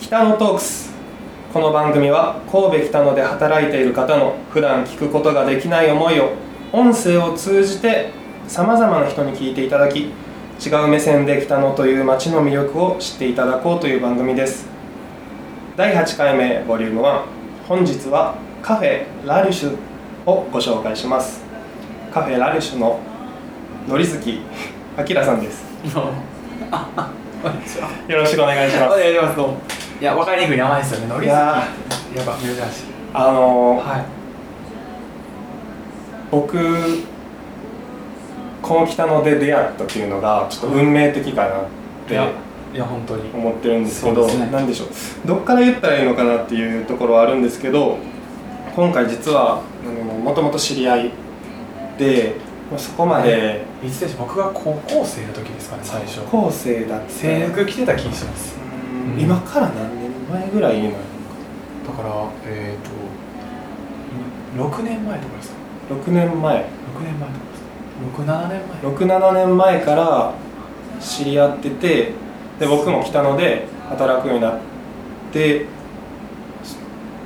北野トークス。この番組は神戸北野で働いている方の普段聞くことができない思いを音声を通じてさまざまな人に聞いていただき違う目線で北野という街の魅力を知っていただこうという番組です。第8回目ボリューム1本日はカフェラルシュをご紹介します。カフェラルシュののりずきあきらさんです。よろしくお願いします。お願いしますどうもいや分かりにくい名前ですよね。ややば珍しいあのーはい。僕この北野で出会ったっていうのがちょっと運命的かなっていや本当に。思ってるんですけどね。なんでしょう。どっから言ったらいいのかなっていうところはあるんですけど今回実はもともと知り合いでまあそこまでい。つでしょう。僕が高校生の時ですかね最初。高校生だって制服着てた気がしますうん。うん今から何年前ぐらいだからえっ、と6年前とかですか？6年前。6年前とかですか？67年前。67年前から知り合っててで僕も北野で働くようになって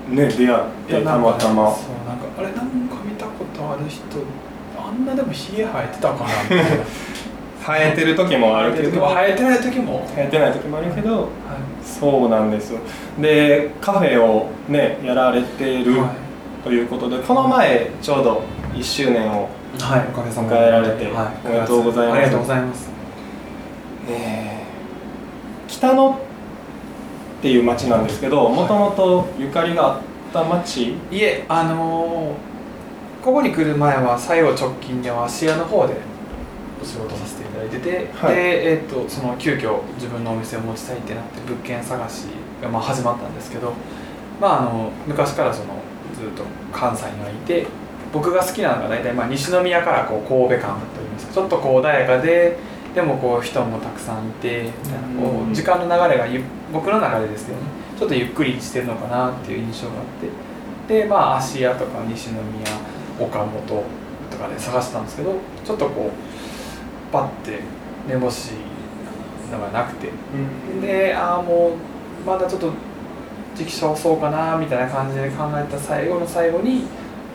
ね出会いってたまたま。そうなんかあれなんか見たことある人あんなでもひげ生えてたかなみたいな 生えてる時もあるけど。生えてない時も、生えてない時もあるけどはそうなんですよ。でカフェをねやられてい。るということでこの前ちょうど1周年をはい、おかげさまで。迎えられてはい、おめでとうございます。ありがとうございます。えー北野っていう町なんですけどもともとゆかりがあった町？いえあのーここに来る前は最後直近では芦屋の方でお仕事させていただいてて、はい。で、えー、とその急遽自分のお店を持ちたいってなって物件探しがまあ始まったんですけど、まあ、あの昔からそのずっと関西にはいて僕が好きなのが大体まあ西宮からこう神戸間といいますかちょっとこう穏やかででもこう人もたくさんいてみたいなこう時間の流れがゆ僕の中でですけどね。ちょっとゆっくりしてるのかなっていう印象があって。でまあ芦屋とか西宮岡本とかで探してたんですけどちょっとこうパッて目星のがなくて。でああもうまだちょっと時期尚早かなみたいな感じで考えた最後の最後に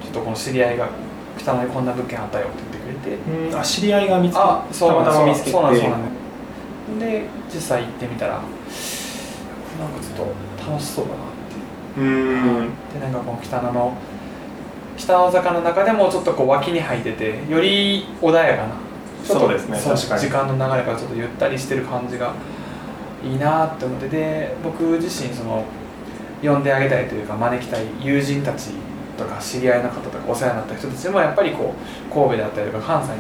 ちょっとこの知り合いが「北野にこんな物件あったよ」って言ってくれて。うん。あ知り合いが見つけたまたま見つけて。そうなんですそうなんで実際行ってみたらなんかちょっと楽しそうだなって。うん。でなんかこの北野の北の坂の中でもちょっとこう脇に入っててより穏やかなそうですね。確かに。時間の流れがちょっとゆったりしてる感じがいいなって思って。で僕自身その呼んであげたいというか招きたい友人たちとか知り合いの方とかお世話になった人たちもやっぱりこう神戸であったりとか関西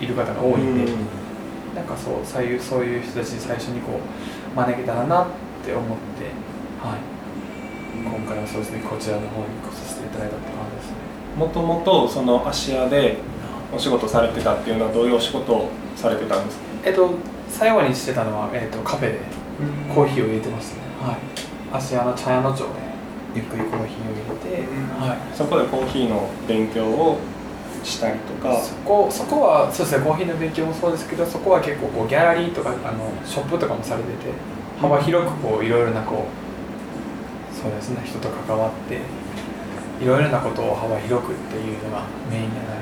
にいる方が多いんで、うん。なんかそうそういうそういう人たちに最初にこう招けたらなって思って、はい、今回はそうですね。こちらの方に来させていただいたって感じですね。もともとその芦屋でお仕事されてたっていうのはどういうお仕事をされてたんですか？えっと最後にしてたのは、えっと、カフェでコーヒーを入れてましたね。はい。芦屋の茶屋の町でゆっくりコーヒーを入れて、はい。そこでコーヒーの勉強をしたりとか？そこそこはそうですねコーヒーの勉強もそうですけどそこは結構こうギャラリーとかあのショップとかもされてて幅広くこういろいろなこうそうですね人と関わっていろいろなことを幅広くっていうのがメインにはなるんですけどうん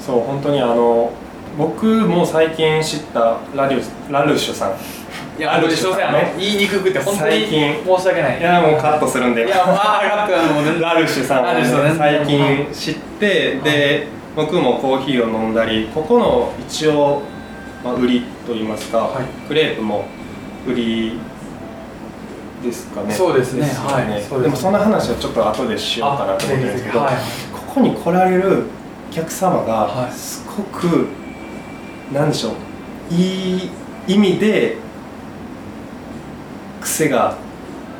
そう本当にあの僕も最近知ったラリュラルシュさん。いあるでしょうね。言いにくくて本当に最近。申し訳ない。いやもうカットするんで。いやもうあーカットなのもうラルシュさんをね最近知ってで僕もコーヒーを飲んだりここの一応、まあ、売りといいますか、はい。クレープも売りですかね。そうですね。よはい。そうですね。でもそんな話はちょっと後でしようかなと思ってるんですけど、はいここに来られるお客様はい。がすごく、なんでしょういい意味で癖が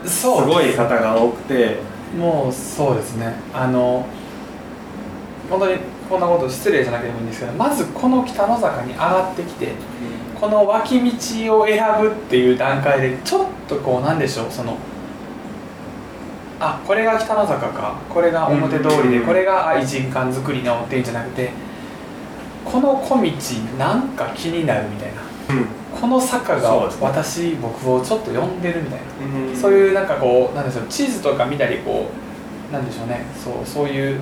すごい方が多くて。もうそうですね。あの本当にこんなこと失礼じゃなくてもいいんですけどまずこの北の坂に上がってきてこの脇道を選ぶっていう段階でちょっとこうなんでしょうそのあこれが北の坂か。これが表通りでうんこれが愛人館作りのっていうんじゃなくてこの小道なんか気になるみたいな。うん。この坂がそうですね。私、僕をちょっと呼んでるみたいな、うんそういうなんかこうなんでしょう地図とか見たりこうなんでしょうね。そうそういう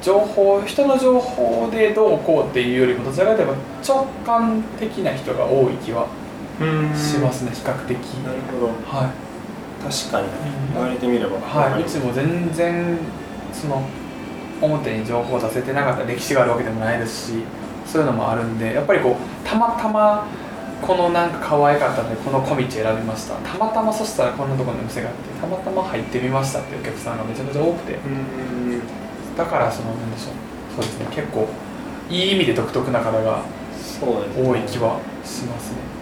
情報人の情報でどうこうっていうよりもどちらかというと直感的な人が多い気はうん。しますね、比較的。なるほど。はい確かにうん。言われてみれば。はい、うちも全然その表に情報を出せてなかった歴史があるわけでもないですしそういうのもあるんでやっぱりこうたまたまこのなんか可愛かったのでこの小道選びました。たまたまそしたらこんなところにお店があってたまたま入ってみましたっていうお客さんがめちゃめちゃ多くて。うんだからそのなんでしょう。そうですね。結構いい意味で独特な方が多い気はしますね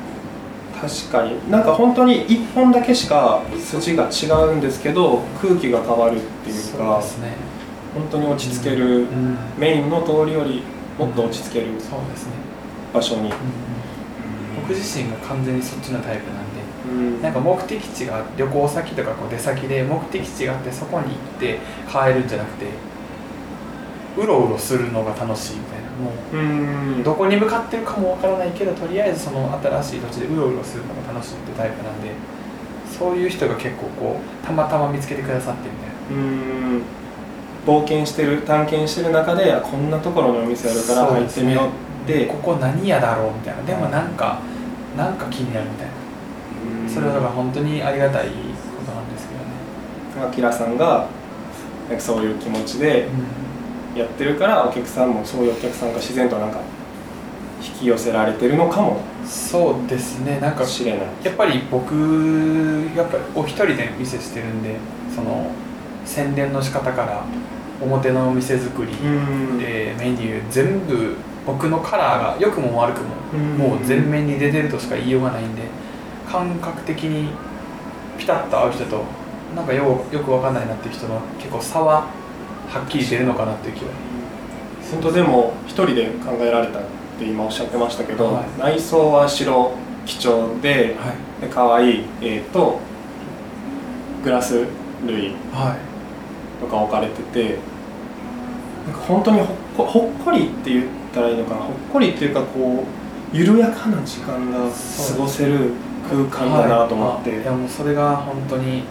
確かに。なんか本当に一本だけしか筋が違うんですけど空気が変わるっていうそうかですね。本当に落ち着ける、うん。メインの通りよりもっと落ち着けるそうですね、場所に、僕自身が完全にそっちのタイプなんでうん。なんか目的地が旅行先とかこう出先で目的地があってそこに行って帰るんじゃなくてうろうろするのが楽しいみたいな。もうん。うどこに向かってるかもわからないけどとりあえずその新しい土地でうろうろするのが楽しいってタイプなんでそういう人が結構こうたまたま見つけてくださってみたいな。うん。冒険してる探検してる中であこんなところにお店あるから入ってみようって。ここ何屋だろうみたいな。でもなんかなんか気になるみたいな。それはだから本当にありがたいことなんですけどね、アキラさんがそういう気持ちでやってるからお客さんもそういうお客さんが自然となんか引き寄せられてるのかもそうですね。なんかしれない。やっぱり僕やっぱりお一人で店してるんでその宣伝の仕方から表の店作り、ん。でメニュー全部僕のカラーが良くも悪くももう全面に出てるとしか言いようがないんで感覚的にピタッと合う人となんかようよくわかんないなっていう人の結構差ははっきり出るのかなっていう気は。本当でも一人で考えられたって今おっしゃってましたけど、はい。内装は白基調ではい。で可愛いえー、とグラス類はい。とか置かれててなんか本当にほっこほっこりって言ったらいいのかな？ほっこりっていうかこう緩やかな時間が過ごせる空間だなと思って、はい。あいやもうそれが本当に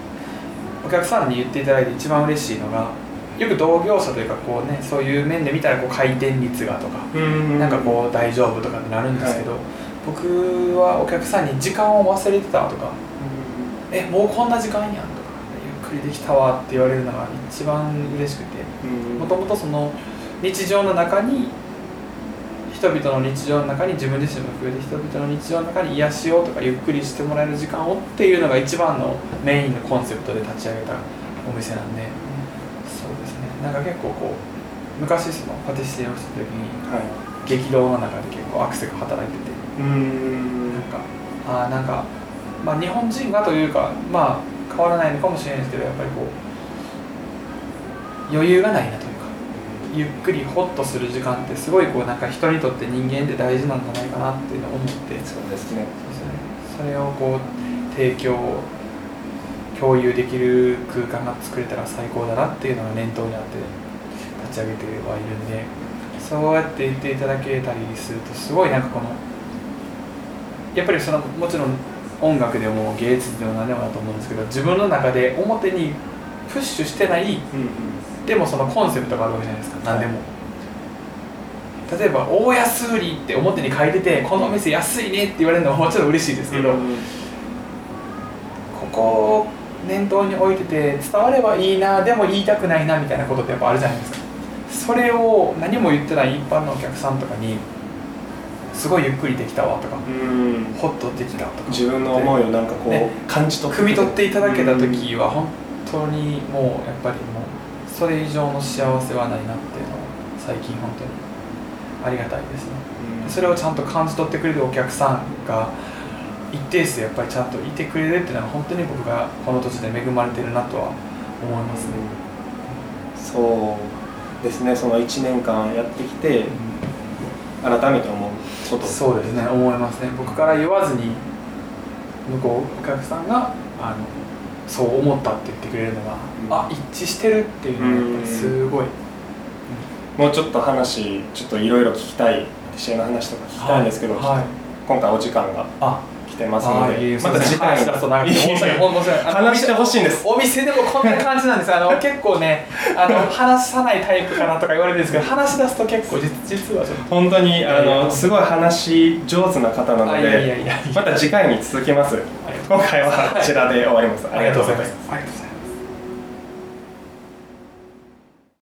お客さんに言っていただいて一番嬉しいのがよく同業者というかこうねそういう面で見たらこう回転率がとか、うん。なんかこう大丈夫とかってなるんですけど、僕はお客さんに時間を忘れてたとかえもうこんな時間やんとかゆっくりできたわって言われるのが一番嬉しくてうん。もともとその日常の中に人々の日常の中に自分自身も含めて人々の日常の中に癒しをとかゆっくりしてもらえる時間をっていうのが一番のメインのコンセプトで立ち上げたお店なんでそうですね。なんか結構こう昔そのパティシエをした時には激動の中で結構アクセが働いてていうん。なんかあーなんかまあ日本人がというかまあ変わらないのかもしれないですけどやっぱりこう余裕がないなというかゆっくりホッとする時間ってすごいこうなんか人にとって人間で大事なんじゃないかなっていうのを思ってそうですね。そうですね。それをこう提供共有できる空間が作れたら最高だなっていうのが念頭にあって立ち上げてはいるんでそうやって言っていただけたりするとすごいなんかこのやっぱりそのもちろん音楽でも芸術でも何でもだと思うんですけど自分の中で表にプッシュしてないうんでもそのコンセプトがあるわけじゃないですか何でも、例えば「大安売り」って表に書いてて「このお店安いね」って言われるのはもちろん嬉しいですけど、うんここを念頭に置いてて伝わればいいなでも言いたくないなみたいなことってやっぱあるじゃないですか。それを何も言ってない一般のお客さんとかにすごいゆっくりできたわとかうん。ホッとできたとか。自分の思いをなんかこう、ね。感じ取って汲み取っていただけた時は本当にもうやっぱりもうそれ以上の幸せはないなっていうのを最近本当にありがたいですね。うん。それをちゃんと感じ取ってくれるお客さんが一定数やっぱりちゃんといてくれるっていうのは本当に僕がこの土地で恵まれてるなとは思いますね、そうですね。その1年間やってきて改めて思うこと。そうですね。思いますね。僕から言わずに向こうお客さんがあのそう思ったって言ってくれるのが、うん。あ一致してるっていうのがすごい、もうちょっと話ちょっといろいろ聞きたい。試合の話とか聞きたいんですけど、はい。今回お時間が。あ来てますのでまた次回出すと長くて申し訳ない話してほしいんです。お店でもこんな感じなんです。あの 結構ねあの話さないタイプかなとか言われるんですけど話し出すと結構実実はちょっと。本当にあのすごい話し上手な方なのでまた次回に続きます。今回はこちらで終わります。ありがとうございます